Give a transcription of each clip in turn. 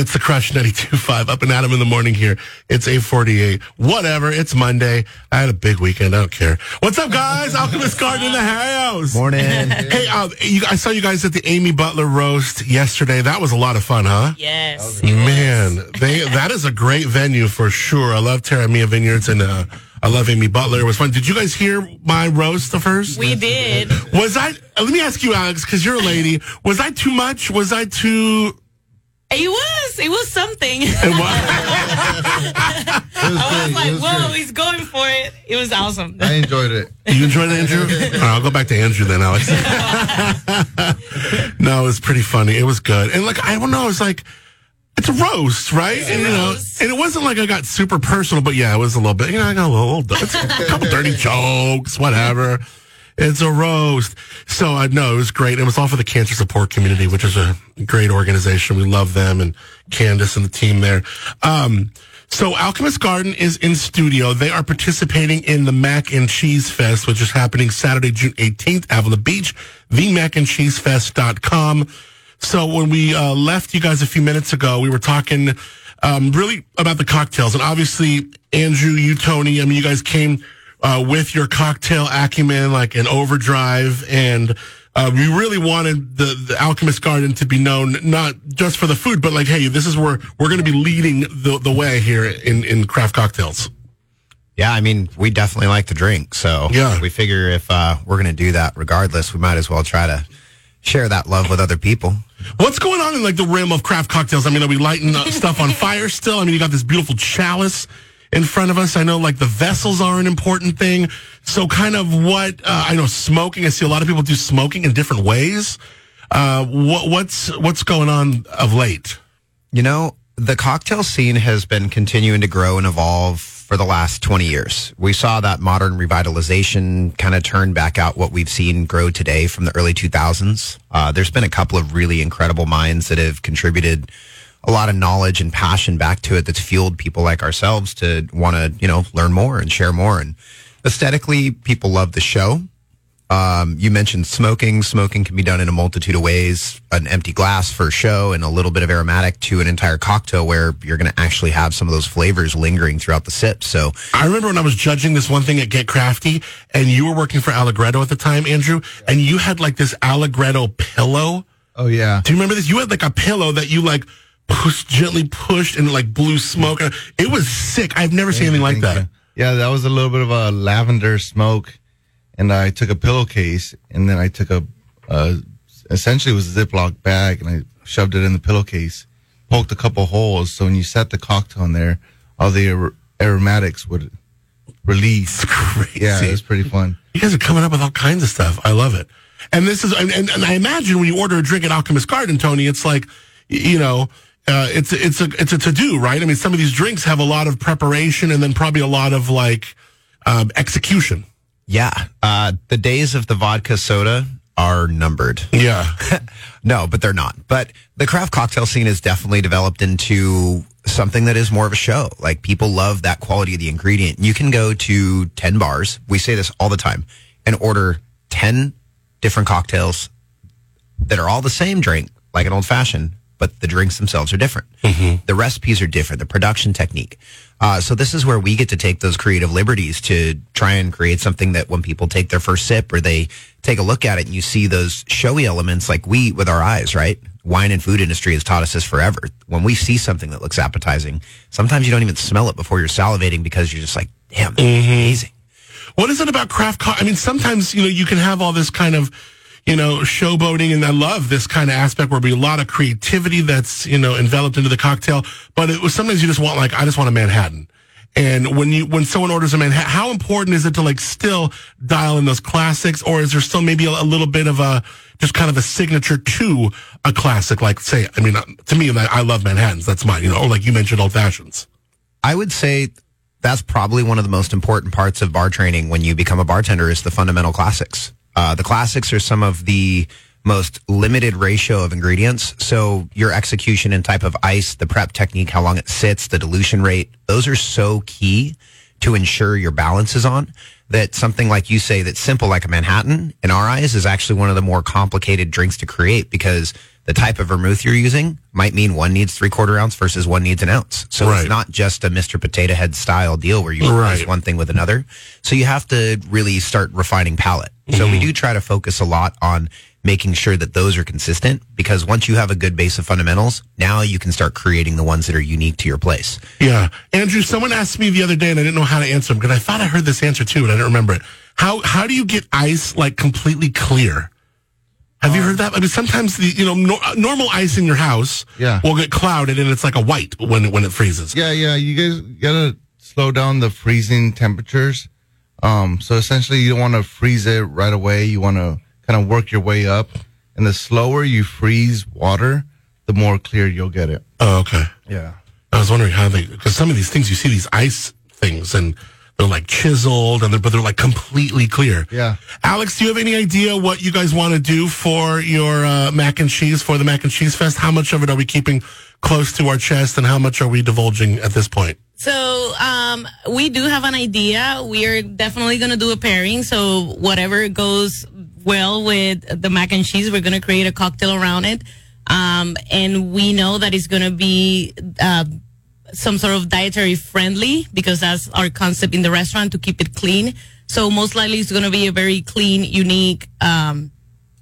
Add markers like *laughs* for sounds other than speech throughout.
It's the Crush 92.5 up and at 'em in the morning here. It's 848. Whatever. It's Monday. I had a big weekend. I don't care. What's up, guys? Alchemist Garden in the house. Morning. *laughs* Hey, uh, you, I saw you guys at the Amy Butler roast yesterday. That was a lot of fun, huh? Yes. Man, they that is a great venue for sure. I love Terramia Vineyards and uh, I love Amy Butler. It was fun. Did you guys hear my roast the first? We did. Was I? Let me ask you, Alex, because you're a lady. Was I too much? Was I too? It was. It was something. And what? *laughs* I was like, whoa, he's going for it. It was awesome. I enjoyed it. *laughs* You enjoyed it, Andrew? *laughs* All right, I'll go back to Andrew then, Alex. no, it was pretty funny. It was good. And like, I don't know, it's like, it's a roast, right? and you know, roast. and it wasn't like I got super personal, but yeah, it was a little bit, you know, I got a little, it's a couple dirty jokes, whatever. It's a roast. So I know it was great. It was all for the cancer support community, which is a great organization. We love them and Candace and the team there. Um, so Alchemist Garden is in studio. They are participating in the Mac and Cheese Fest, which is happening Saturday, June 18th, Avila Beach, themacandcheesefest.com. So when we uh, left you guys a few minutes ago, we were talking um, really about the cocktails. And obviously, Andrew, you, Tony, I mean, you guys came uh, with your cocktail acumen, like an overdrive. And uh, we really wanted the, the Alchemist Garden to be known not just for the food, but like, hey, this is where we're going to be leading the, the way here in, in craft cocktails. Yeah, I mean, we definitely like to drink, so Yeah. we figure if uh, we're going to do that regardless, we might as well try to share that love with other people. What's going on in like the rim of craft cocktails? I mean, are we lighting *laughs* stuff on fire still? I mean, you got this beautiful chalice in front of us. I know like the vessels are an important thing. So kind of what, uh, I know smoking, I see a lot of people do smoking in different ways. Uh, what, what's, what's going on of late? You know, the cocktail scene has been continuing to grow and evolve for the last 20 years. We saw that modern revitalization kind of turn back out what we've seen grow today from the early 2000s. Uh, there's been a couple of really incredible minds that have contributed a lot of knowledge and passion back to it that's fueled people like ourselves to want to, you know, learn more and share more. And aesthetically, people love the show. Um, you mentioned smoking. Smoking can be done in a multitude of ways. An empty glass for a show and a little bit of aromatic to an entire cocktail where you're going to actually have some of those flavors lingering throughout the sip. So I remember when I was judging this one thing at Get Crafty and you were working for Allegretto at the time, Andrew, and you had like this Allegretto pillow. Oh yeah. Do you remember this? You had like a pillow that you like pushed, gently pushed and like blew smoke. It was sick. I've never seen anything like that. Yeah, that was a little bit of a lavender smoke, and I took a pillowcase, and then I took a, uh, essentially it was a Ziploc bag, and I shoved it in the pillowcase, poked a couple holes, so when you set the cocktail in there, all the ar- aromatics would release. Crazy. Yeah, it was pretty fun. You guys are coming up with all kinds of stuff. I love it. And this is, and, and, and I imagine when you order a drink at Alchemist Garden, Tony, it's like, you know, uh, it's a- it's a it's a to do, right? I mean, some of these drinks have a lot of preparation and then probably a lot of like um, execution. yeah, uh, the days of the vodka soda are numbered. Yeah, *laughs* No, but they're not. But the craft cocktail scene has definitely developed into something that is more of a show. Like people love that quality of the ingredient. You can go to 10 bars. We say this all the time and order 10 different cocktails that are all the same drink, like an old fashioned, but the drinks themselves are different. The recipes are different, the production technique. Uh, so this is where we get to take those creative liberties to try and create something that when people take their first sip or they take a look at it and you see those showy elements like we eat with our eyes, right? Wine and food industry has taught us this forever. When we see something that looks appetizing, sometimes you don't even smell it before you're salivating because you're just like, damn, that's amazing. What is it about craft? I mean, sometimes you know you can have all this kind of you know showboating, and I love this kind of aspect where be a lot of creativity that's you know enveloped into the cocktail. But it was sometimes you just want like I just want a Manhattan. And when you when someone orders a Manhattan, how important is it to like still dial in those classics, or is there still maybe a, a little bit of a just kind of a signature to a classic? Like say, I mean, to me, I love Manhattans. That's mine, you know, or like you mentioned, old fashions. I would say that's probably one of the most important parts of bar training when you become a bartender is the fundamental classics. Uh, the classics are some of the most limited ratio of ingredients. So your execution and type of ice, the prep technique, how long it sits, the dilution rate, those are so key to ensure your balance is on that something like you say that's simple like a Manhattan in our eyes is actually one of the more complicated drinks to create because the type of vermouth you're using might mean one needs three quarter ounce versus one needs an ounce. So Right. it's not just a Mr. Potato Head style deal where you Right. replace one thing with another. So you have to really start refining palate. So Mm-hmm. we *clears throat* do try to focus a lot on making sure that those are consistent because once you have a good base of fundamentals, now you can start creating the ones that are unique to your place. Yeah. Andrew, someone asked me the other day and I didn't know how to answer them because I thought I heard this answer too, but I didn't remember it. How how do you get ice like completely clear? Have you heard that? I mean, sometimes the you know nor- normal ice in your house Yeah. will get clouded and it's like a white when when it freezes. Yeah, yeah. You guys gotta slow down the freezing temperatures. Um, so essentially, you don't want to freeze it right away. You want to kind of work your way up, and the slower you freeze water, the more clear you'll get it. Oh, okay. Yeah. I was wondering how they because some of these things you see these ice things and they're like chiseled and they're but they're like completely clear. Yeah. Alex, do you have any idea what you guys want to do for your uh, mac and cheese for the mac and cheese fest? How much of it are we keeping close to our chest and how much are we divulging at this point? So um, we do have an idea. We are definitely going to do a pairing. So whatever goes well with the mac and cheese, we're going to create a cocktail around it. Um, and we know that it's going to be uh, some sort of dietary friendly because that's our concept in the restaurant to keep it clean. So most likely it's going to be a very clean, unique, um,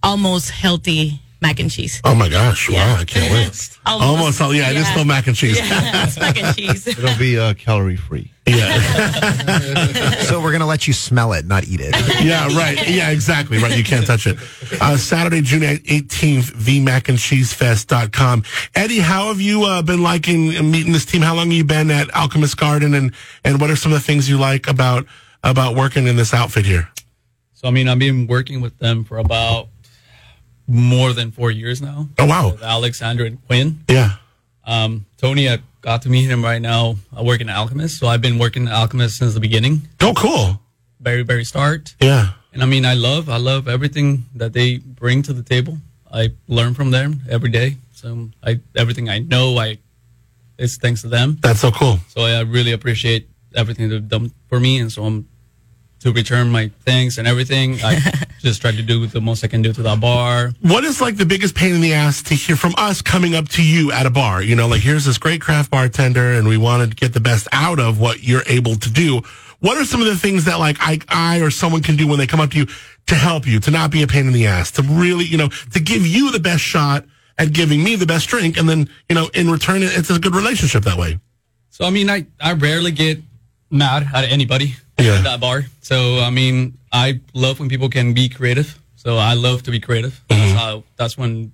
almost healthy mac and cheese. Oh my gosh! Yeah. Wow, I can't wait. *laughs* Almost. Almost, all, yeah, it is Yeah. still mac and cheese. Yeah, it's mac and *laughs* cheese. It'll be uh, calorie free. yeah, *laughs* So we're going to let you smell it, not eat it. yeah, right. Yeah, exactly. Right. You can't touch it. Uh, Saturday, June 18th, themacandcheesefest.com. Eddie, how have you uh, been liking meeting this team? How long have you been at Alchemist Garden and, and what are some of the things you like about, about working in this outfit here? So I mean, I've been working with them for about more than four years now. Oh, wow. Alexander and Quinn. Yeah. Um, Tony, I got to meet him right now. I work in Alchemist, so I've been working at Alchemist since the beginning, Oh, cool. very very start. Yeah. And I mean, I love I love everything that they bring to the table. I learn from them every day. So I everything I know, I it's thanks to them. That's so cool. So I really appreciate everything they've done for me, and so I'm to return my thanks and everything. I *laughs* just try to do the most I can do to that bar. What is like the biggest pain in the ass to hear from us coming up to you at a bar? You know, like here's this great craft bartender and we want to get the best out of what you're able to do. What are some of the things that like I, I or someone can do when they come up to you to help you, to not be a pain in the ass, to really, you know, to give you the best shot at giving me the best drink. And then, you know, in return, it's a good relationship that way. So I mean, I I rarely get mad at anybody Yeah. *laughs* that bar. So I mean, I love when people can be creative. So I love to be creative. That's how. That's when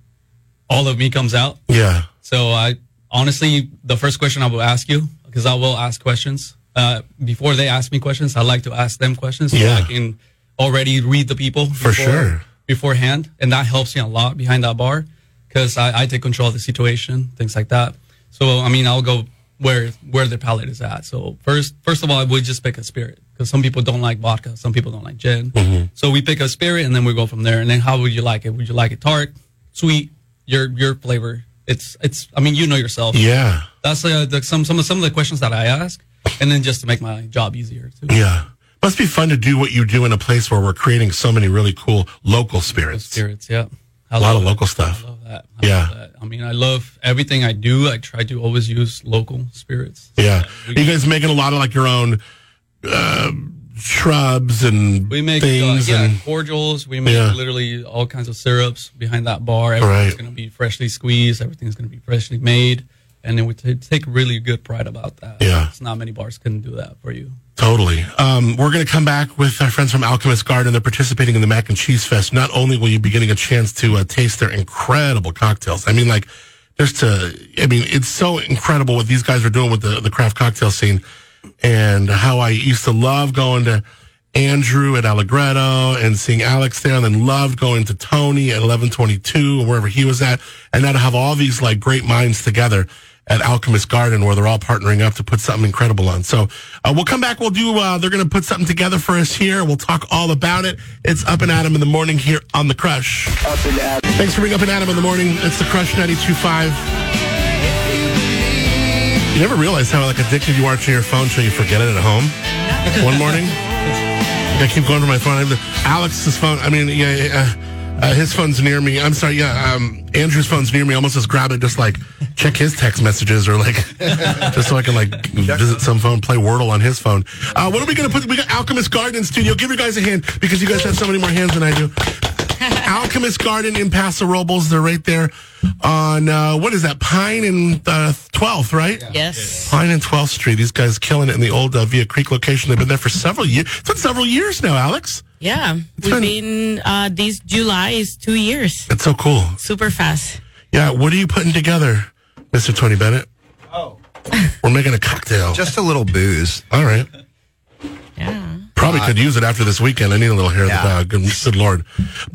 all of me comes out. Yeah. So I honestly, the first question I will ask you, because I will ask questions uh, before they ask me questions. I like to ask them questions so Yeah. I can already read the people For sure. beforehand, and that helps me a lot behind that bar because I, I take control of the situation, things like that. So I mean, I'll go where where the palate is at. So first, first of all, I would just pick a spirit because some people don't like vodka, some people don't like gin. Mm-hmm. So we pick a spirit, and then we go from there. And then how would you like it? Would you like it tart, sweet? Your your flavor. It's it's. I mean, you know yourself. Yeah. That's uh, the, some some of some of the questions that I ask, and then just to make my job easier too. Yeah. Must be fun to do what you do in a place where we're creating so many really cool local spirits. Spirits, yeah. I A lot of local stuff. I love that. I Yeah. love that. I mean, I love everything I do. I try to always use local spirits. Yeah. we- you guys making a lot of like your own uh, shrubs and We make uh, things yeah and cordials. We make Yeah. literally all kinds of syrups behind that bar. Everything's Right. going to be freshly squeezed. Everything's going to be freshly made, and then we t- take really good pride about that. Yeah. it's not many bars can do that for you. totally. Um, we're going to come back with our friends from Alchemist Garden. They're participating in the Mac and Cheese Fest. Not only will you be getting a chance to uh, taste their incredible cocktails. I mean, like, there's to, I mean, it's so incredible what these guys are doing with the, the craft cocktail scene and how I used to love going to Andrew at Allegretto and seeing Alex there and then loved going to Tony at 1122 or wherever he was at. And now to have all these like great minds together at Alchemist Garden where they're all partnering up to put something incredible on. So uh, we'll come back. We'll do, uh, they're going to put something together for us here. We'll talk all about it. It's Up and Adam in the morning here on The Crush. Thanks for being Up and Adam in the morning. It's The Crush 92.5. You never realize how like addicted you are to your phone until you forget it at home. One morning, I keep going to my phone. I have the- Alex's phone. I mean, yeah, yeah, uh, Uh, his phone's near me. I'm sorry. Yeah, um, Andrew's phone's near me. Almost just grab it, just like check his text messages, or like *laughs* just so I can like visit some phone, play Wordle on his phone. Uh, what are we gonna put? We got Alchemist Garden in studio. Give your guys a hand because you guys have so many more hands than I do. *laughs* Alchemist Garden in Paso Robles. They're right there on uh, what is that? Pine and uh, 12th, right? Yes. Pine and 12th Street. These guys killing it in the old uh, Villa Creek location. They've been there for several years. It's been several years now, Alex. Yeah. It's We've been- been, uh, this July is two years. It's so cool. Super fast. Yeah, what are you putting together, Mr. Tony Bennett? Oh. We're making a cocktail. Just a little booze. All right. Yeah. Probably could use it after this weekend. I need a little hair Yeah. of the dog. Good, lord.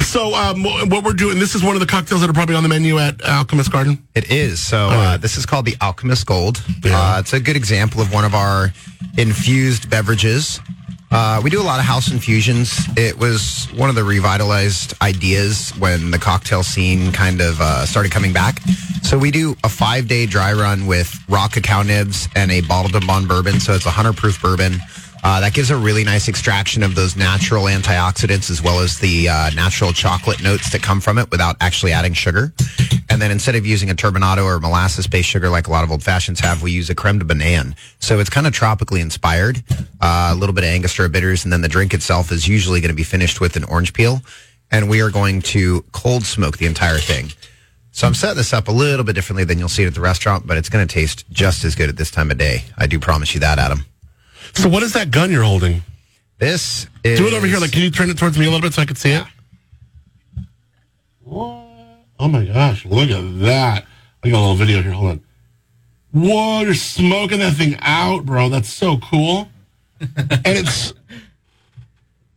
So, um, what we're doing, this is one of the cocktails that are probably on the menu at Alchemist Garden. It is. So uh, this is called the Alchemist Gold. Yeah. Uh, it's a good example of one of our infused beverages. Uh, we do a lot of house infusions. It was one of the revitalized ideas when the cocktail scene kind of uh, started coming back. So we do a five day dry run with raw cacao nibs and a bottled and bond bourbon. So it's a hundred proof bourbon. Uh, that gives a really nice extraction of those natural antioxidants as well as the uh, natural chocolate notes that come from it without actually adding sugar. And then instead of using a turbinado or molasses based sugar like a lot of old fashions have, we use a creme de banane. So it's kind of tropically inspired, uh, a little bit of Angostura bitters, and then the drink itself is usually going to be finished with an orange peel. And we are going to cold smoke the entire thing. So I'm setting this up a little bit differently than you'll see it at the restaurant, but it's going to taste just as good at this time of day. I do promise you that, Adam. So, what is that gun you're holding? This is Do it over here. Like, can you turn it towards me a little bit so I can see it? Oh my gosh! Look at that. I got a little video here. Hold on. Whoa! You're smoking that thing out, bro. That's so cool. *laughs* and it's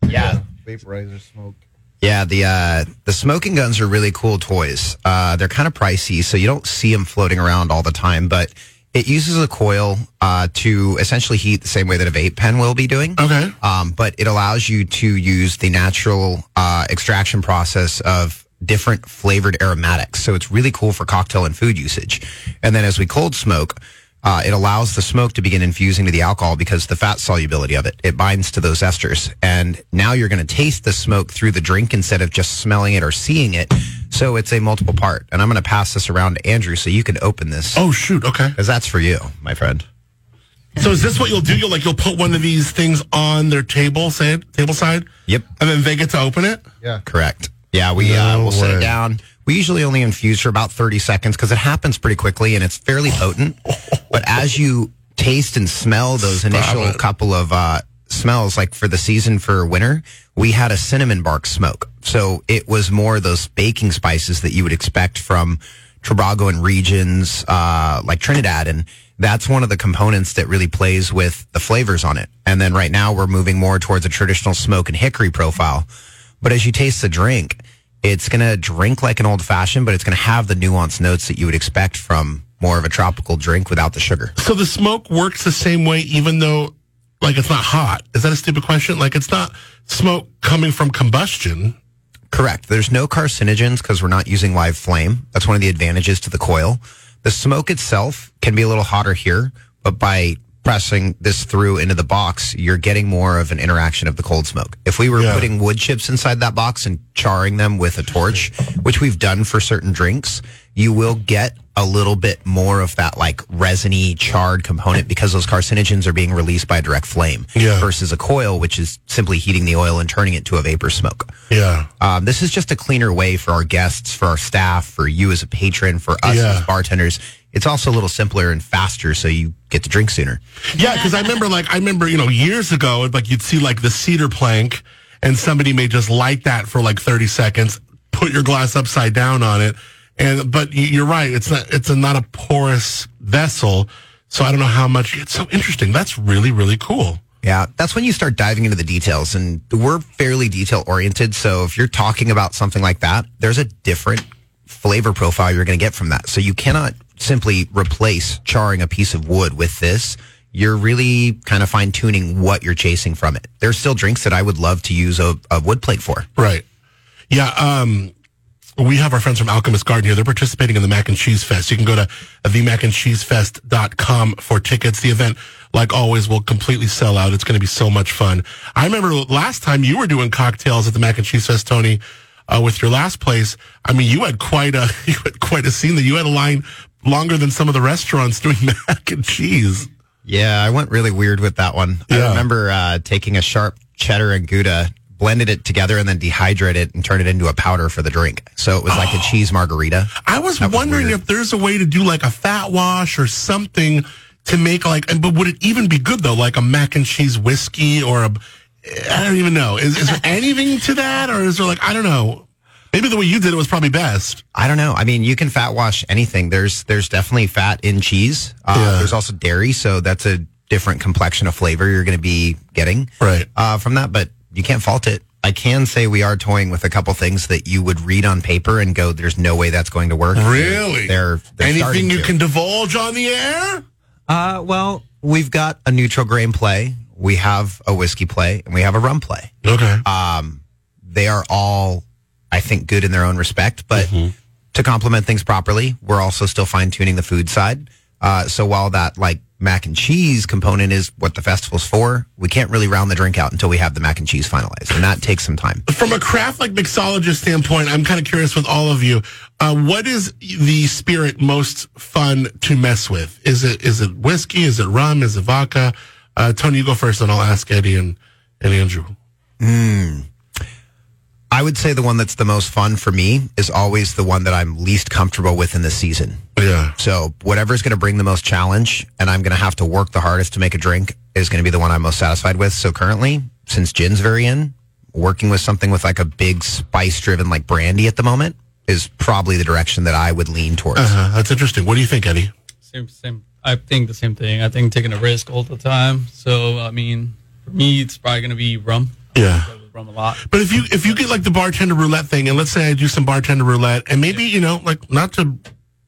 yeah. Vaporizer smoke. Yeah, the uh, the smoking guns are really cool toys. Uh, they're kind of pricey, so you don't see them floating around all the time. But it uses a coil uh, to essentially heat the same way that a vape pen will be doing. okay. Um, but it allows you to use the natural uh, extraction process of different flavored aromatics. So it's really cool for cocktail and food usage. And then as we cold smoke, uh, it allows the smoke to begin infusing to the alcohol because the fat solubility of it, it binds to those esters. And now you're going to taste the smoke through the drink instead of just smelling it or seeing it. So it's a multiple part. And I'm going to pass this around to Andrew so you can open this Oh shoot. Okay. because that's for you, my friend. So is this what you'll do? You'll like you'll put one of these things on their table, say table side. Yep. And then they get to open it. Yeah. Correct. Yeah, we uh, No we'll set way. it down. We usually only infuse for about 30 seconds because it happens pretty quickly and it's fairly potent. *laughs* but as you taste and smell those Stop initial it. couple of uh, smells, like for the season for winter, we had a cinnamon bark smoke. So it was more those baking spices that you would expect from Tobago and regions uh, like Trinidad. And that's one of the components that really plays with the flavors on it. And then right now we're moving more towards a traditional smoke and hickory profile. But as you taste the drink, it's going to drink like an old fashioned, but it's going to have the nuanced notes that you would expect from more of a tropical drink without the sugar. So the smoke works the same way, even though like it's not hot. Is that a stupid question? Like it's not smoke coming from combustion. Correct. There's no carcinogens because we're not using live flame. That's one of the advantages to the coil. The smoke itself can be a little hotter here, but by pressing this through into the box, you're getting more of an interaction of the cold smoke. If we were Yeah. putting wood chips inside that box and charring them with a torch, which we've done for certain drinks, you will get a little bit more of that like resiny charred component because those carcinogens are being released by a direct flame Yeah. versus a coil, which is simply heating the oil and turning it to a vapor smoke. Yeah. Um, this is just a cleaner way for our guests, for our staff, for you as a patron, for us Yeah. as bartenders. It's also a little simpler and faster, so you get to drink sooner. Yeah, because I remember, like, I remember, you know, years ago, like, you'd see, like, the cedar plank, and somebody may just light that for like 30 seconds, put your glass upside down on it. And, but you're right, it's not, it's a, not a porous vessel. So I don't know how much, it's so interesting. That's really, really cool. Yeah, that's when you start diving into the details, and we're fairly detail oriented. So if you're talking about something like that, there's a different flavor profile you're going to get from that. So you cannot simply replace charring a piece of wood with this. You're really kind of fine tuning what you're chasing from it. There's still drinks that I would love to use a, a wood plate for. Right. Yeah. Um, we have our friends from Alchemist Garden here. They're participating in the Mac and Cheese Fest. You can go to themacandcheesefest.com for tickets. The event, like always, will completely sell out. It's going to be so much fun. I remember last time you were doing cocktails at the Mac and Cheese Fest, Tony. uh, with your last place. I mean, you had quite a *laughs* you had quite a scene. That you had a line longer than some of the restaurants doing *laughs* mac and cheese. Yeah, I went really weird with that one. Yeah. I remember uh, taking a sharp cheddar and Gouda, blended it together, and then dehydrated it and turned it into a powder for the drink. So it was like a cheese margarita. I was That was wondering weird. if there's a way to do like a fat wash or something to make like, but would it even be good though? Like a mac and cheese whiskey or a, I don't even know. Is, is there *laughs* anything to that or is there like, I don't know. Maybe the way you did it was probably best. I don't know. I mean, you can fat wash anything. There's there's definitely fat in cheese. Uh, Yeah. There's also dairy, so that's a different complexion of flavor you're going to be getting Right. uh, from that. But you can't fault it. I can say we are toying with a couple things that you would read on paper and go, "There's no way that's going to work." Really? They're, they're Anything you to. can divulge on the air? Uh, well, we've got a neutral grain play, we have a whiskey play, and we have a rum play. Okay. They are all, I think, good in their own respect, but to complement things properly, we're also still fine tuning the food side. Uh, so while that like mac and cheese component is what the festival's for, we can't really round the drink out until we have the mac and cheese finalized, and that takes some time. From a craft like mixologist standpoint, I'm kind of curious with all of you. Uh, what is the spirit most fun to mess with? Is it is it whiskey? Is it rum? Is it vodka? Uh, Tony, you go first, and I'll ask Eddie and, and Andrew. I would say the one that's the most fun for me is always the one that I'm least comfortable with in the season. Yeah. So whatever's going to bring the most challenge and I'm going to have to work the hardest to make a drink is going to be the one I'm most satisfied with. So currently, since gin's very in, working with something with like a big spice driven like brandy at the moment is probably the direction that I would lean towards. Uh, that's interesting. What do you think, Eddie? Same, same. I think the same thing. I think taking a risk all the time. So I mean, for me, it's probably gonna be rum. Yeah. Rum a lot. But if you if you get like the bartender roulette thing, and let's say I do some bartender roulette, and maybe you know, like not to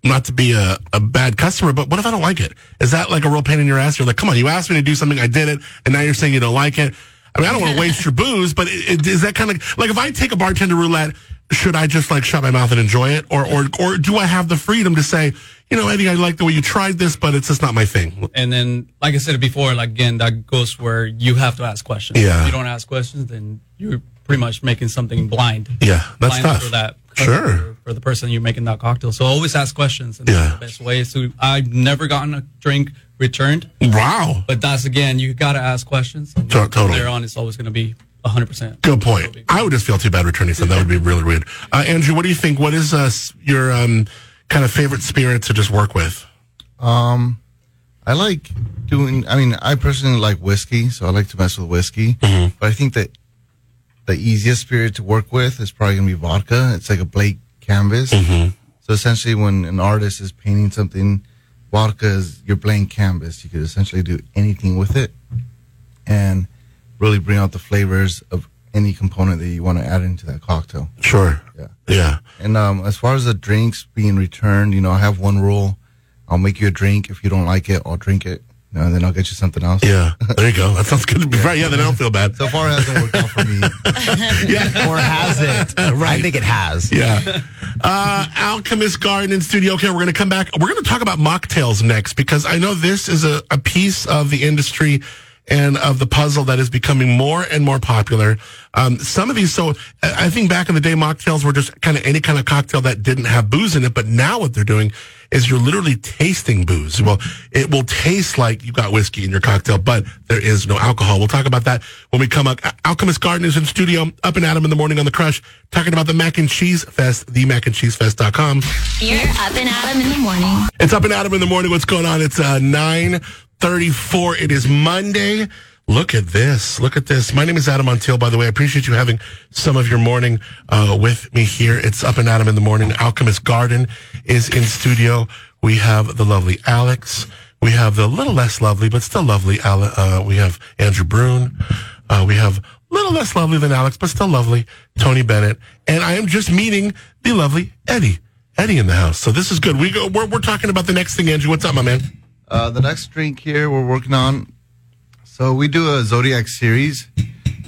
not to be a, a bad customer, but what if I don't like it? Is that like a real pain in your ass? You're like, come on, you asked me to do something, I did it, and now you're saying you don't like it. I mean, I don't want to waste your booze, but it, it, is that kind of like if I take a bartender roulette, should I just like shut my mouth and enjoy it, or or or do I have the freedom to say, you know, Eddie, I like the way you tried this, but it's just not my thing. And then, like I said before, like again, that goes where you have to ask questions. Yeah. If you don't ask questions, then you're pretty much making something blind. Yeah, that's blind tough. for that. Sure. For, the person you're making that cocktail. So always ask questions. And Yeah. that's the best way. So I've never gotten a drink returned, Wow, but that's again, you got to ask questions. And from totally. there on, it's always going to be 100%. Good point. I would just feel too bad returning some. That would be really weird. Uh, Andrew, what do you think? What is uh, your um, kind of favorite spirit to just work with? Um, I like doing. I mean, I personally like whiskey, so I like to mess with whiskey. Mm-hmm. But I think that the easiest spirit to work with is probably gonna be vodka. It's like a blank canvas. Mm-hmm. So essentially, when an artist is painting something, vodka is your blank canvas. You could essentially do anything with it, and really bring out the flavors of any component that you want to add into that cocktail. Sure. Yeah. Yeah. And um, as far as the drinks being returned, you know, I have one rule: I'll make you a drink. If you don't like it, I'll drink it, you know, and then I'll get you something else. Yeah. There you go. That sounds good to be right. Yeah, then I don't feel bad. So far, it hasn't worked out for me. *laughs* Yeah. Or has it? Right. I think it has. Yeah. Uh, Alchemist Garden in studio. Okay, we're going to come back. We're going to talk about mocktails next because I know this is a, a piece of the industry and of the puzzle that is becoming more and more popular. Um, some of these, so I think back in the day, mocktails were just kind of any kind of cocktail that didn't have booze in it. But now what they're doing is you're literally tasting booze. Well, it will taste like you got whiskey in your cocktail, but there is no alcohol. We'll talk about that when we come up. Alchemist Garden is in studio, up and Adam in the morning on the crush, talking about the mac and cheese fest, the mac and cheese fest.com. You're up and Adam in the morning. It's up and Adam in the morning. What's going on? It's uh, 934. It is Monday. Look at this. Look at this. My name is Adam Montiel, by the way. I appreciate you having some of your morning uh, with me here. It's up and Adam in the morning. Alchemist Garden is in studio. We have the lovely Alex. We have the little less lovely, but still lovely. Uh, we have Andrew Brune. Uh, we have little less lovely than Alex, but still lovely, Tony Bennett. And I am just meeting the lovely Eddie. Eddie in the house. So this is good. We go, we're, we're talking about the next thing, Andrew. What's up, my man? Uh, the next drink here we're working on. So we do a zodiac series.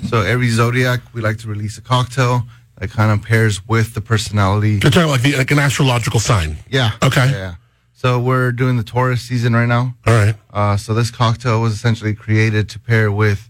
So every zodiac, we like to release a cocktail that kind of pairs with the personality. You're talking like, the, like an astrological sign. Yeah. Okay. Yeah. So we're doing the Taurus season right now. All right. Uh, so this cocktail was essentially created to pair with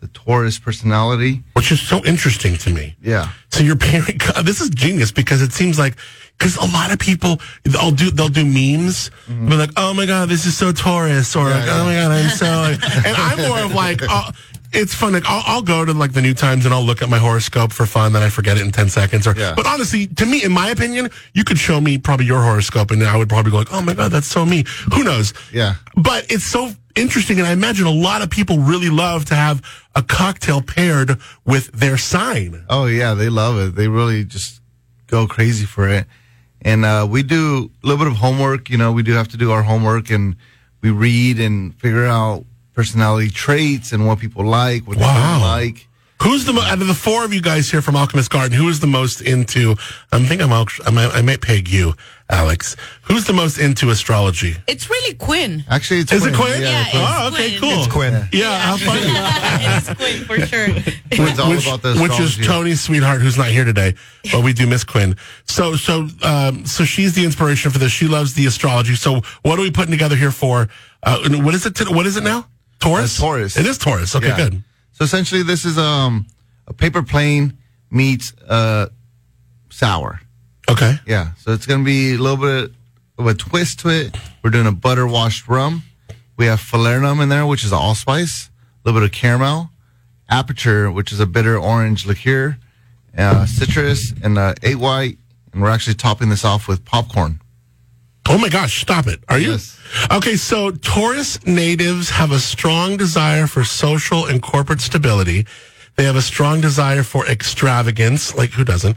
the Taurus personality. which is so interesting to me. Yeah. So your parent, *laughs* this is genius because it seems like, because a lot of people, they'll do, they'll do memes, be like, oh my God, this is so Taurus, or like, oh my God, I'm so, *laughs* and I'm more of like, uh, it's fun. Like, I'll, I'll go to like the New Times and I'll look at my horoscope for fun, then I forget it in 10 seconds. Or, Yeah. but honestly, to me, in my opinion, you could show me probably your horoscope and I would probably go like, oh my God, that's so me. Who knows? Yeah. But it's so interesting, and I imagine a lot of people really love to have a cocktail paired with their sign. Oh yeah, they love it. They really just go crazy for it. And uh, we do a little bit of homework. You know, we do have to do our homework, and we read and figure out personality traits and what people like, what they Wow. don't like. Who's the mo- out of the four of you guys here from Alchemist Garden? Who is the most into? I'm thinking I'm, I might, I might peg you, Alex. Who's the most into astrology? It's really Quinn. Actually, it's Is it Quinn? Yeah, it's oh, okay, Quinn. cool. It's Quinn. Yeah, how funny. *laughs* it's Quinn for sure. Quinn's all which, about the which is astrology. Tony's sweetheart, who's not here today, but we do miss Quinn. So, so, um, so she's the inspiration for this. She loves the astrology. So, what are we putting together here for? Uh, and what is it? To, what is it now? Taurus. Uh, Taurus. It is Taurus. Okay, Yeah. good. So essentially, this is um a paper plane meets uh sour. Okay. Yeah. So it's gonna be a little bit of a twist to it. We're doing a butter washed rum. We have falernum in there, which is allspice. A little bit of caramel. Aperture, which is a bitter orange liqueur. Uh, citrus and uh, eight white. And we're actually topping this off with popcorn. Oh my gosh, stop it. Are you? Yes. Okay, so Taurus natives have a strong desire for social and corporate stability. They have a strong desire for extravagance, like who doesn't?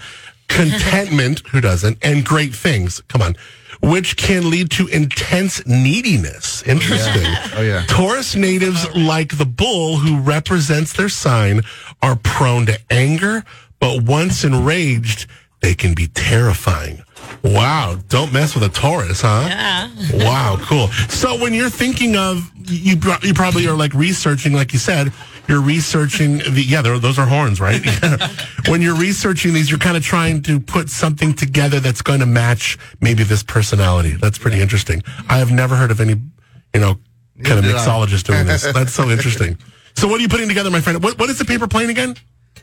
Contentment, who doesn't? And great things. Come on. Which can lead to intense neediness. Interesting. Oh, yeah. Taurus natives, like the bull who represents their sign, are prone to anger, but once enraged, they can be terrifying. Wow, don't mess with a Taurus, huh? Yeah. Wow, cool. So when you're thinking of you, you probably are like researching, like you said, you're researching the yeah, those are horns, right? *laughs* *laughs* when you're researching these, you're kind of trying to put something together that's going to match maybe this personality. That's pretty interesting. I have never heard of any, you know, kind of Neither mixologist doing this. *laughs* That's so interesting. So what are you putting together, my friend? What, what is the paper plane again?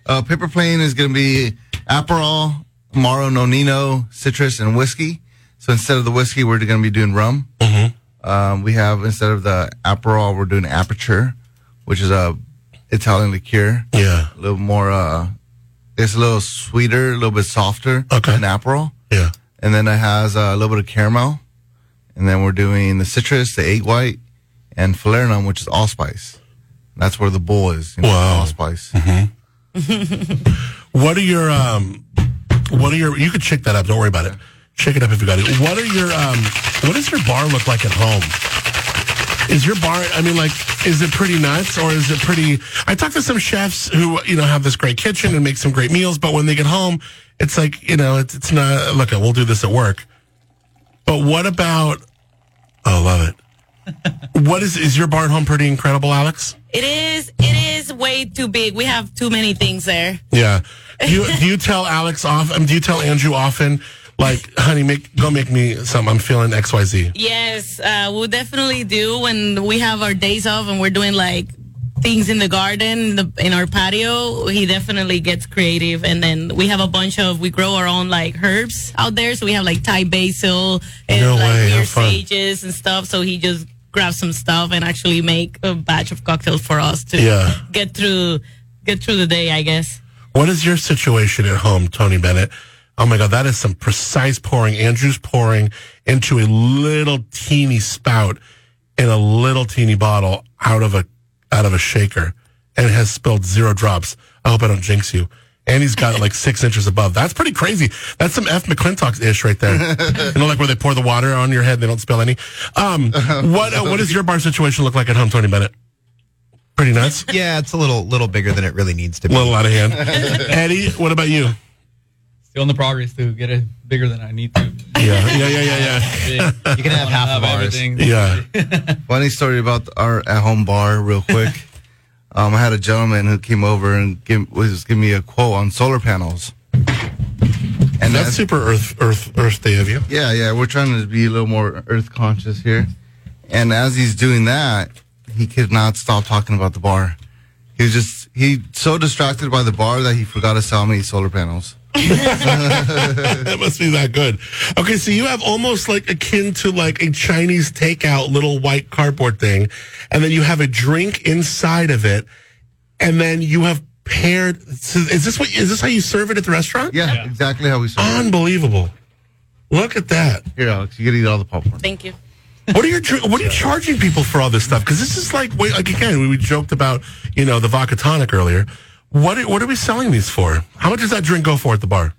Uh, paper plane is going to be Aperol, Amaro Nonino, citrus, and whiskey. So instead of the whiskey, we're going to be doing rum. Um, we have instead of the Aperol, we're doing Aperture, which is a Italian liqueur. Yeah, A little more, uh, it's a little sweeter, a little bit softer Okay. than Aperol. yeah. And then it has uh, a little bit of caramel. And then we're doing the citrus, the egg white, and falernum, which is allspice. That's where the bull is. You know, Wow. Allspice. *laughs* What are your um? What are your? You could check that up. Don't worry about it. Check it up if you got it. What are your um? What does your bar look like at home? Is your bar? I mean, like, is it pretty nuts or is it pretty? I talked to some chefs who you know have this great kitchen and make some great meals, but when they get home, it's like you know, it's it's not. Look, we'll do this at work. But what about? Oh, love it. what is is your bar at home pretty incredible, Alex? It is. It is way too big. We have too many things there. Yeah. Do you, do you tell Alex off? Um, do you tell Andrew often, like, honey, make go make me some. I'm feeling X Y Z. Yes, uh, we'll definitely do when we have our days off and we're doing like things in the garden, in, the, in our patio. He definitely gets creative, and then we have a bunch of we grow our own like herbs out there. So we have like Thai basil and No like way, weird sages and stuff. So he just grabs some stuff and actually make a batch of cocktails for us to Yeah. get through get through the day. I guess. What is your situation at home, Tony Bennett? Oh my God, that is some precise pouring. Andrew's pouring into a little teeny spout in a little teeny bottle out of a out of a shaker, and it has spilled zero drops. I hope I don't jinx you. And he's got it like six inches above. That's pretty crazy. That's some F McClintock ish right there. you know, like where they pour the water on your head, and they don't spill any. Um, what uh, what does your bar situation look like at home, Tony Bennett? Pretty nuts. Yeah, it's a little little bigger than it really needs to A be. little out of hand. Eddie, what about you? Still in the progress to get it bigger than I need to. Yeah, yeah, yeah, yeah, yeah. *laughs* You can have half of ours. everything. Yeah. *laughs* Funny story about our at home bar, real quick. *laughs* um, I had a gentleman who came over and give, was giving me a quote on solar panels. And That's as- super Earth Earth Earth Day of you. yeah, yeah, we're trying to be a little more earth conscious here. And as he's doing that, he could not stop talking about the bar. He was just he so distracted by the bar that he forgot to sell me solar panels. *laughs* that must be that good. Okay, so you have almost like akin to like a Chinese takeout little white cardboard thing, and then you have a drink inside of it, and then you have paired. So is this what? Is this how you serve it at the restaurant? Yeah, exactly how we serve it. Unbelievable. Look at that. Here, Alex, you get to eat all the popcorn. Thank you. What are you What are you charging people for all this stuff? Because this is like, wait, like again, we, we joked about you know the vodka tonic earlier. What are, what are we selling these for? How much does that drink go for at the bar?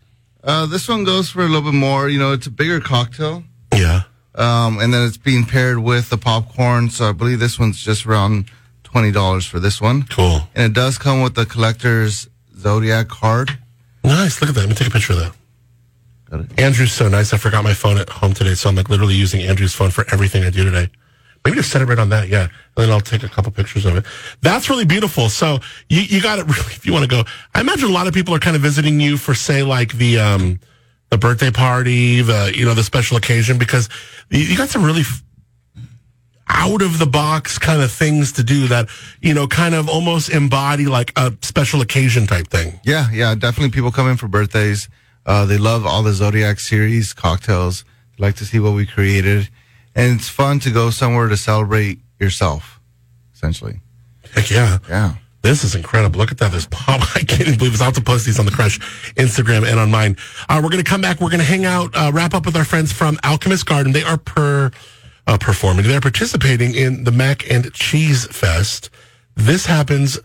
Uh, this one goes for a little bit more. You know, it's a bigger cocktail. Yeah. Um, and then it's being paired with the popcorn. So I believe this one's just around twenty dollars for this one. Cool. And it does come with the collector's zodiac card. Nice. Look at that. Let me take a picture of that. Got it. Andrew's so nice. I forgot my phone at home today, so I'm like literally using Andrew's phone for everything I do today. Maybe just set it right on that, yeah. And then I'll take a couple pictures of it. That's really beautiful. So you, you got it *laughs* really if you want to go. I imagine a lot of people are kind of visiting you for say like the um the birthday party, the you know, the special occasion, because you, you got some really f- out of the box kind of things to do that, you know, kind of almost embody like a special occasion type thing. Yeah, yeah, definitely. People come in for birthdays. Uh, they love all the Zodiac series cocktails. They like to see what we created, and it's fun to go somewhere to celebrate yourself. Essentially, Heck yeah. yeah. This is incredible. Look at that. This pop. *laughs* I can't even believe it's out to post these on the Crush Instagram and on mine. Uh, we're going to come back. We're going to hang out, uh, wrap up with our friends from Alchemist Garden. They are per, uh, performing. They're participating in the Mac and Cheese Fest. This happens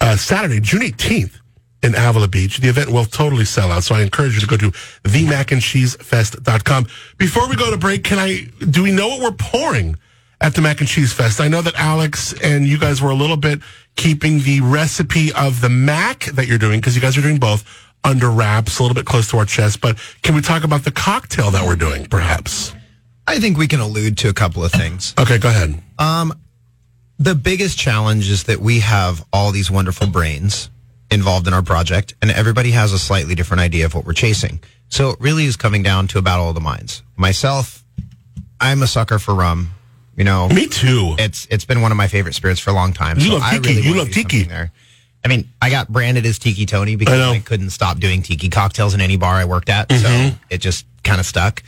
uh, Saturday, June 18th in Avila Beach. The event will totally sell out. So I encourage you to go to themacandcheesefest.com. Before we go to break, can I, do we know what we're pouring at the Mac and Cheese Fest? I know that Alex and you guys were a little bit keeping the recipe of the mac that you're doing because you guys are doing both under wraps, a little bit close to our chest. But can we talk about the cocktail that we're doing, perhaps? I think we can allude to a couple of things. Okay, go ahead. Um, The biggest challenge is that we have all these wonderful brains involved in our project, and everybody has a slightly different idea of what we're chasing. So it really is coming down to a battle of the minds. Myself, I'm a sucker for rum. You know, Me too. it's it's been one of my favorite spirits for a long time. You so love I tiki. really You love tiki. There. I mean, I got branded as Tiki Tony because I. I, couldn't stop doing tiki cocktails in any bar I worked at. Mm-hmm. So it just kind of stuck.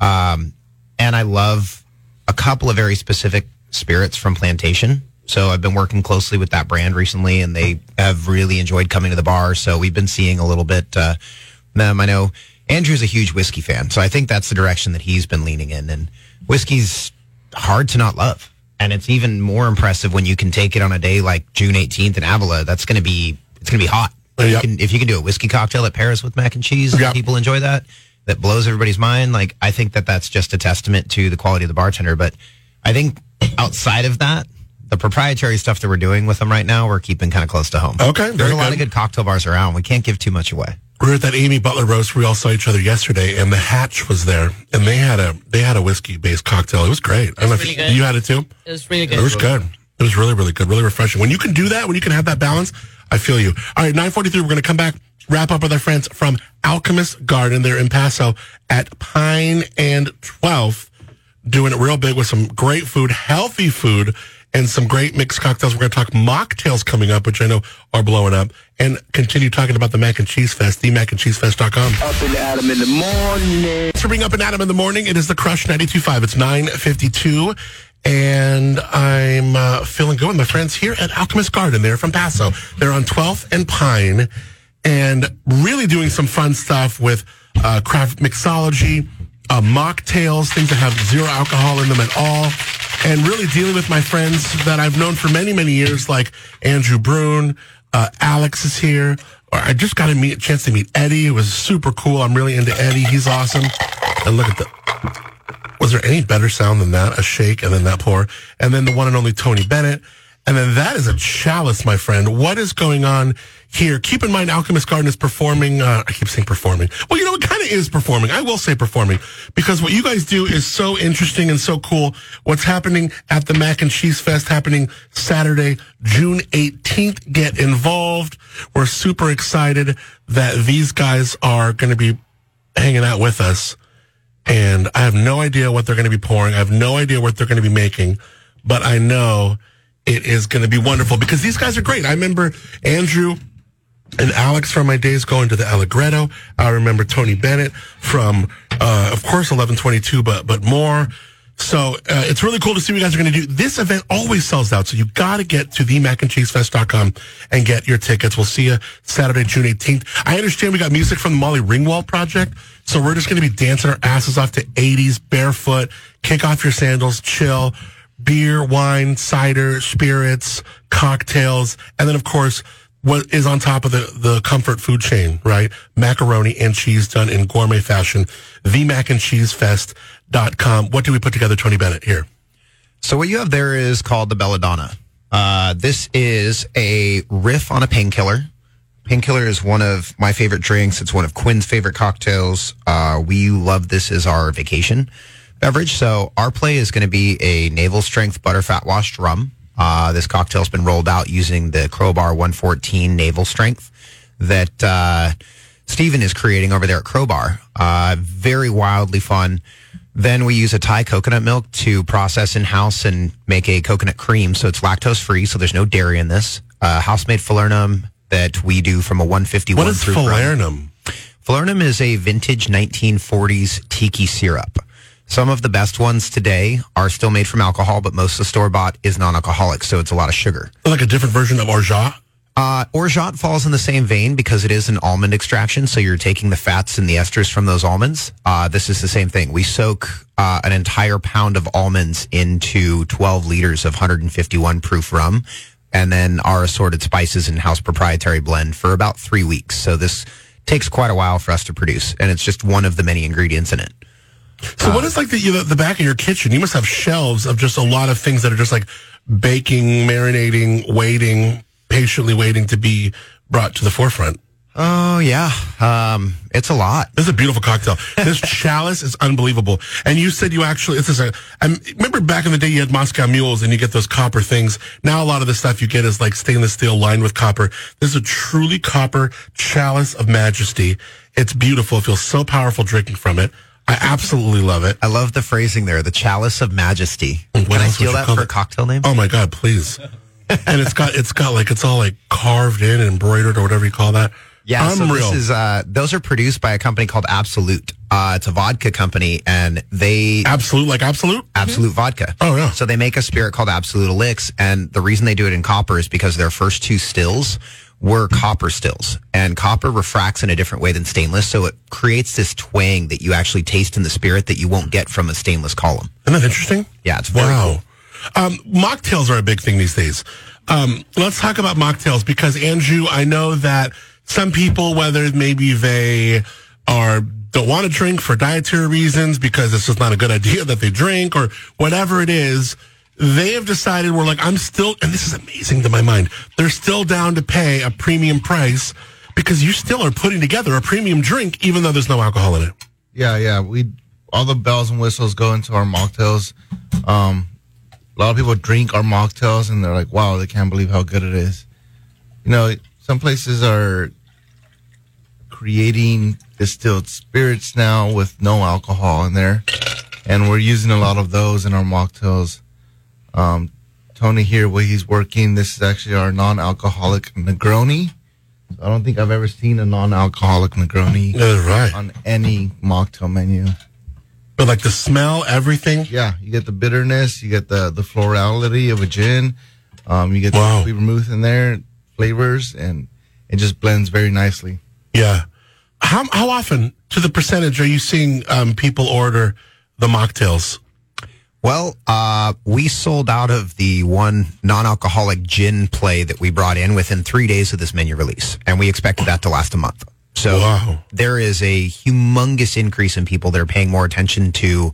Um, and I love a couple of very specific spirits from Plantation. So I've been working closely with that brand recently, and they have really enjoyed coming to the bar. So we've been seeing a little bit uh, them. I know Andrew's a huge whiskey fan, so I think that's the direction that he's been leaning in. And whiskey's hard to not love, and it's even more impressive when you can take it on a day like June 18th in Avila. That's going to be it's going to be hot. Yep. You can, if you can do a whiskey cocktail that pairs with mac and cheese, and Yep. people enjoy that. That blows everybody's mind. Like I think that that's just a testament to the quality of the bartender. But I think outside of that, the proprietary stuff that we're doing with them right now, we're keeping kind of close to home. Okay, there's very a lot good. of good cocktail bars around. We can't give too much away. We were at that Amy Butler roast. We all saw each other yesterday, and the Hatch was there, and they had a they had a whiskey based cocktail. It was great. I don't know if you, you had it too. It was really good. It was good. It was really, really good, really refreshing. When you can do that, when you can have that balance, I feel you. All right, 943, we're going to come back, wrap up with our friends from Alchemist Garden. They're in Paso at Pine and 12th, doing it real big with some great food, healthy food, and some great mixed cocktails. We're going to talk mocktails coming up, which I know are blowing up, and continue talking about the Mac and Cheese Fest, themacandcheesefest.com. Up and Adam in the morning. Thanks for being up and Adam in the morning. It is the Crush 92.5. It's 9.52. And I'm uh, feeling good with my friends here at Alchemist Garden. They're from Paso. They're on 12th and Pine and really doing some fun stuff with uh, craft mixology, uh, mocktails, things that have zero alcohol in them at all. And really dealing with my friends that I've known for many, many years, like Andrew Brune, uh, Alex is here. I just got a meet, chance to meet Eddie. It was super cool. I'm really into Eddie. He's awesome. And look at the, was there any better sound than that? A shake and then that pour. And then the one and only Tony Bennett. And then that is a chalice, my friend. What is going on here? Keep in mind, Alchemist Garden is performing. Uh, I keep saying performing. Well, you know, it kind of is performing. I will say performing because what you guys do is so interesting and so cool. What's happening at the Mac and Cheese Fest happening Saturday, June 18th. Get involved. We're super excited that these guys are going to be hanging out with us and I have no idea what they're going to be pouring. I have no idea what they're going to be making, but I know it is going to be wonderful because these guys are great. I remember Andrew and Alex from my days going to the Allegretto. I remember Tony Bennett from, uh, of course, 1122, but, but more. So uh, it's really cool to see what you guys are going to do. This event always sells out, so you got to get to themacandcheesefest.com and get your tickets. We'll see you Saturday, June 18th. I understand we got music from the Molly Ringwald Project, so we're just going to be dancing our asses off to 80s, barefoot, kick off your sandals, chill, beer, wine, cider, spirits, cocktails, and then, of course, what is on top of the, the comfort food chain, right? Macaroni and cheese done in gourmet fashion. TheMacandCheeseFest.com. What do we put together, Tony Bennett, here? So what you have there is called the belladonna. Uh, this is a riff on a painkiller. Painkiller is one of my favorite drinks. It's one of Quinn's favorite cocktails. Uh, we love this as our vacation beverage. So our play is going to be a naval strength butterfat washed rum. Uh, this cocktail's been rolled out using the Krobar 114 naval strength that uh, Steven is creating over there at Krobar. Uh, very wildly fun. Then we use a Thai coconut milk to process in house and make a coconut cream. So it's lactose free. So there's no dairy in this. Uh, house made falernum that we do from a 151 What is rum. falernum? Falernum is a vintage 1940s tiki syrup. Some of the best ones today are still made from alcohol, but most of the store bought is non-alcoholic, so it's a lot of sugar. Like a different version of orgeat? Uh, orgeat falls in the same vein because it is an almond extraction, so you're taking the fats and the esters from those almonds. Uh, this is the same thing. We soak uh, an entire pound of almonds into 12 liters of 151 proof rum, and then our assorted spices and house proprietary blend for about three weeks. So this takes quite a while for us to produce, and it's just one of the many ingredients in it. So what is like the, the the back of your kitchen? You must have shelves of just a lot of things that are just like baking, marinating, waiting, patiently waiting to be brought to the forefront. Oh yeah, um, it's a lot. This is a beautiful cocktail. This *laughs* chalice is unbelievable. And you said you actually, this is a, I remember back in the day you had Moscow mules and you get those copper things. Now a lot of the stuff you get is like stainless steel lined with copper. This is a truly copper chalice of majesty. It's beautiful. It feels so powerful drinking from it. I absolutely love it. I love the phrasing there, the chalice of majesty. What Can I steal that for a cocktail name? Oh my God, please. and it's got, it's got like, it's all like carved in and embroidered or whatever you call that. Yeah, so this is uh, those are produced by a company called Absolut. Uh, it's a vodka company, and they absolute, like absolute. Absolut vodka. Oh, yeah. So they make a spirit called Absolut Elyx, and the reason they do it in copper is because their first two stills were copper stills, and copper refracts in a different way than stainless, so it creates this twang that you actually taste in the spirit that you won't get from a stainless column. Isn't that interesting? Yeah, it's very wow. Um, mocktails are a big thing these days. Um, let's talk about mocktails because Andrew, I know that some people, whether maybe they are don't want to drink for dietary reasons because it's just not a good idea *laughs* that they drink or whatever it is, they have decided we're like, I'm still, and this is amazing to my mind. They're still down to pay a premium price because you still are putting together a premium drink, even though there's no alcohol in it. Yeah, yeah. We all the bells and whistles go into our mocktails. Um, a lot of people drink our mocktails and they're like, "Wow, they can't believe how good it is." You know, some places are creating distilled spirits now with no alcohol in there, and we're using a lot of those in our mocktails. Um, Tony here, where he's working, this is actually our non-alcoholic Negroni. I don't think I've ever seen a non-alcoholic Negroni That's right. on any mocktail menu. But like the smell, everything. Yeah, you get the bitterness, you get the the florality of a gin, um, you get Wow. the sweet vermouth in there, flavors, and it just blends very nicely. Yeah. How how often to the percentage are you seeing um, people order the mocktails? Well, uh, we sold out of the one non-alcoholic gin play that we brought in within three days of this menu release, and we expected that to last a month. So Wow. there is a humongous increase in people that are paying more attention to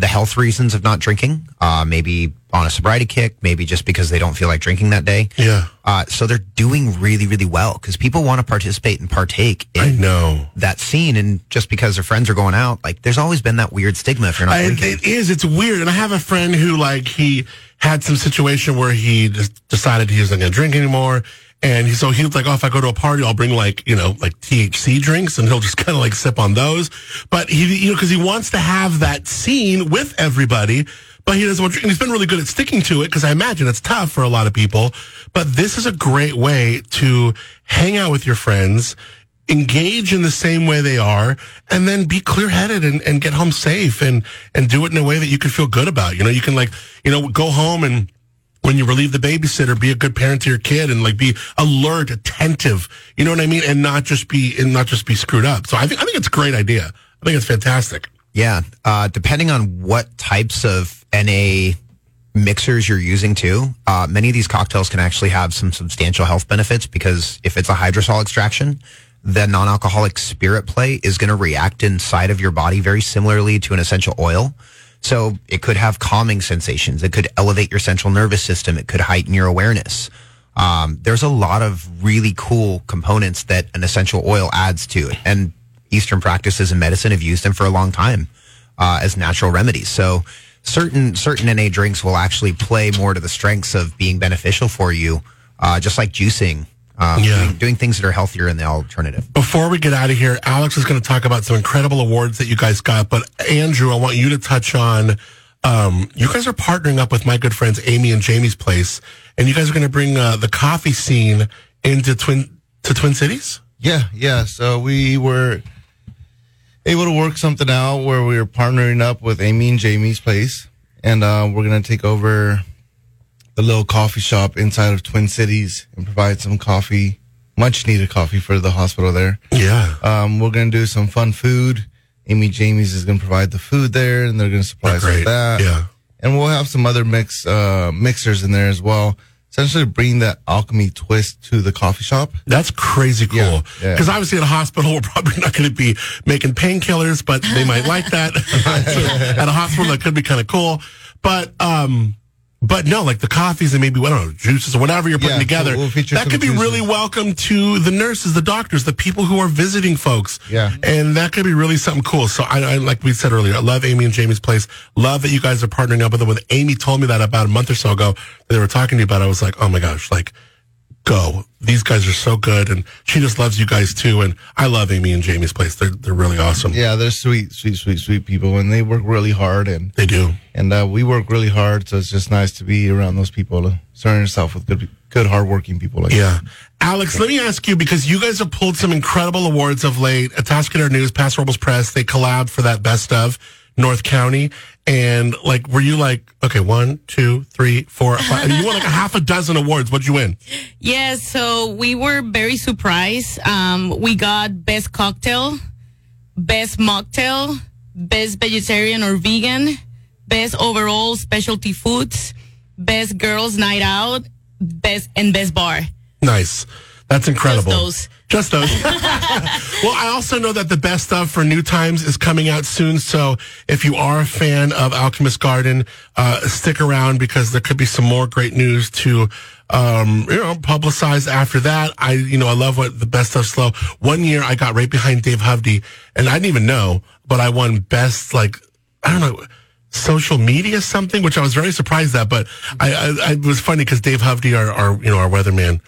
the health reasons of not drinking, uh, maybe on a sobriety kick, maybe just because they don't feel like drinking that day. Yeah. Uh, so they're doing really, really well because people want to participate and partake I in know. that scene. And just because their friends are going out, like there's always been that weird stigma if you're not I, drinking. it is. It's weird. And I have a friend who like he had some situation where he just decided he wasn't going to drink anymore. And so he was like, oh, if I go to a party, I'll bring like, you know, like THC drinks and he'll just *laughs* kind of like sip on those. But he, you know, cause he wants to have that scene with everybody. but he doesn't want to. And he's been really good at sticking to it because I imagine it's tough for a lot of people. But this is a great way to hang out with your friends, engage in the same way they are, and then be clear headed and, and get home safe and, and do it in a way that you can feel good about. You know, you can like, you know, go home and when you relieve the babysitter, be a good parent to your kid and like be alert, attentive. You know what I mean? And not just be, and not just be screwed up. So I think, I think it's a great idea. I think it's fantastic. Yeah. Uh, depending on what types of NA mixers you're using too, uh, many of these cocktails can actually have some substantial health benefits because if it's a hydrosol extraction, the non-alcoholic spirit play is going to react inside of your body very similarly to an essential oil. So it could have calming sensations. It could elevate your central nervous system. It could heighten your awareness. Um, there's a lot of really cool components that an essential oil adds to it. And Eastern practices in medicine have used them for a long time uh, as natural remedies. So certain certain NA drinks will actually play more to the strengths of being beneficial for you, uh, just like juicing. Um, Yeah. doing, doing things that are healthier than the alternative. Before we get out of here, Alex is going to talk about some incredible awards that you guys got. But Andrew, I want you to touch on. Um, you guys are partnering up with my good friends Amy and Jamie's place, and you guys are going to bring uh, the coffee scene into Twin to Twin Cities. Yeah, yeah. So we were able to work something out where we were partnering up with Amy and Jamie's place, and uh, we're gonna take over the little coffee shop inside of Twin Cities and provide some coffee, much needed coffee for the hospital there. Yeah, Um, we're gonna do some fun food. Amy Jamie's is gonna provide the food there, and they're gonna supply us with that. Yeah. and we'll have some other mix uh, mixers in there as well. Essentially, bring that alchemy twist to the coffee shop. that's crazy cool. Yeah, yeah. Because obviously at a hospital, *laughs* we're probably not going to be making painkillers, but they might like that. *laughs* *laughs* at a hospital, that could be kind of cool. But um, but no, like the coffees and maybe I don't know juices or whatever you're putting Yeah, together. we'll- we'll that could be juices. really welcome to the nurses, the doctors, the people who are visiting folks. Yeah. and that could be really something cool. So I, I like we said earlier, I love Amy and Jamie's place. Love that you guys are partnering up with them. When Amy told me that about a month or so ago, they were talking to you about, it, I was like, oh my gosh, like go. These guys are so good, and she just loves you guys too. And I love Amy and Jamie's place. They're they're really awesome. Yeah, they're sweet, sweet, sweet, sweet people, and they work really hard, and They do. and uh, we work really hard. So it's just nice to be around those people, surround yourself with good, good, hardworking people like Yeah. Alex, let me ask you because you guys have pulled some incredible awards of late. Atascadero News, Paso Robles Press, they collabed for that best of North County. And like, were you like, okay, one, two, three, four, five? and you won like a half a dozen awards. What'd you win? *laughs* Yeah, so we were very surprised. Um, we got best cocktail, best mocktail, best vegetarian or vegan, best overall specialty foods, best girls night out, best and best bar. Nice. That's incredible. those. Just those. *laughs* well, I also know that the best stuff for New Times is coming out soon. So if you are a fan of Alchemist Garden, uh, stick around because there could be some more great news to, um, you know, publicize after that. I, you know, I love what the best stuff SLO. One year I got right behind Dave Hovde and I didn't even know, but I won best, like, I don't know social media something, which I was very surprised at. But I, I, I it was funny because Dave Hovde, our, our, you know, our weatherman,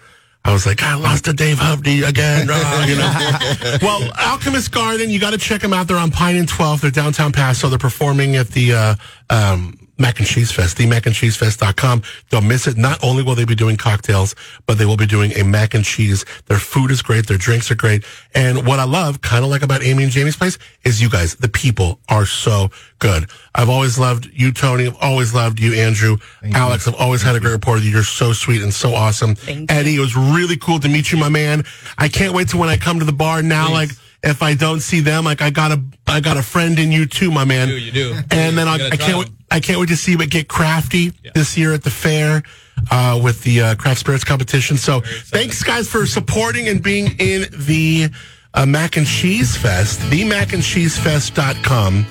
I was like, I lost to Dave Hovde again. *laughs* uh, you know. well, Alchemist Garden, you got to check them out. They're on Pine and 12th. They're downtown Paso. They're performing at the uh, um, Mac and Cheese Fest, the mac-and-cheesefest.com. Don't miss it. Not only will they be doing cocktails, but they will be doing a mac and cheese. Their food is great. Their drinks are great. And what I love, kind of like about Amy and Jamie's place, is you guys. The people are so good. I've always loved you, Tony. I've always loved you, Andrew. Alex, I've always had a great rapport with you. You're so sweet and so awesome. Thank you. Eddie, it was really cool to meet you, my man. I can't wait to when I come to the bar now, like, if I don't see them, like I got a, I got a friend in you too, my man. You do, you do. And then I, I can't, wait, them. I can't wait to see what get crafty this year at the fair, uh, with the, uh, craft spirits competition. So thanks guys for supporting and being in the, uh, Mac and Cheese Fest, the macandcheesefest.com.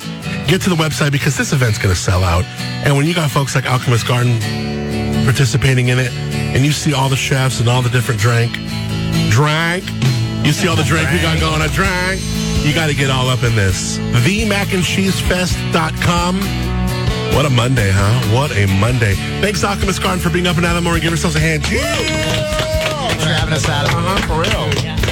Get to the website because this event's going to sell out. And when you got folks like Alchemist Garden participating in it and you see all the chefs and all the different drink, drank, you see all the drink we got going, I drank. You got to get all up in this. The macandcheesefest.com. What a Monday, huh? What a Monday. Thanks, Alchemist Garden, for being up and out of the morning. Give yourselves a hand. Thanks for having us, Adam. Uh-huh, for real.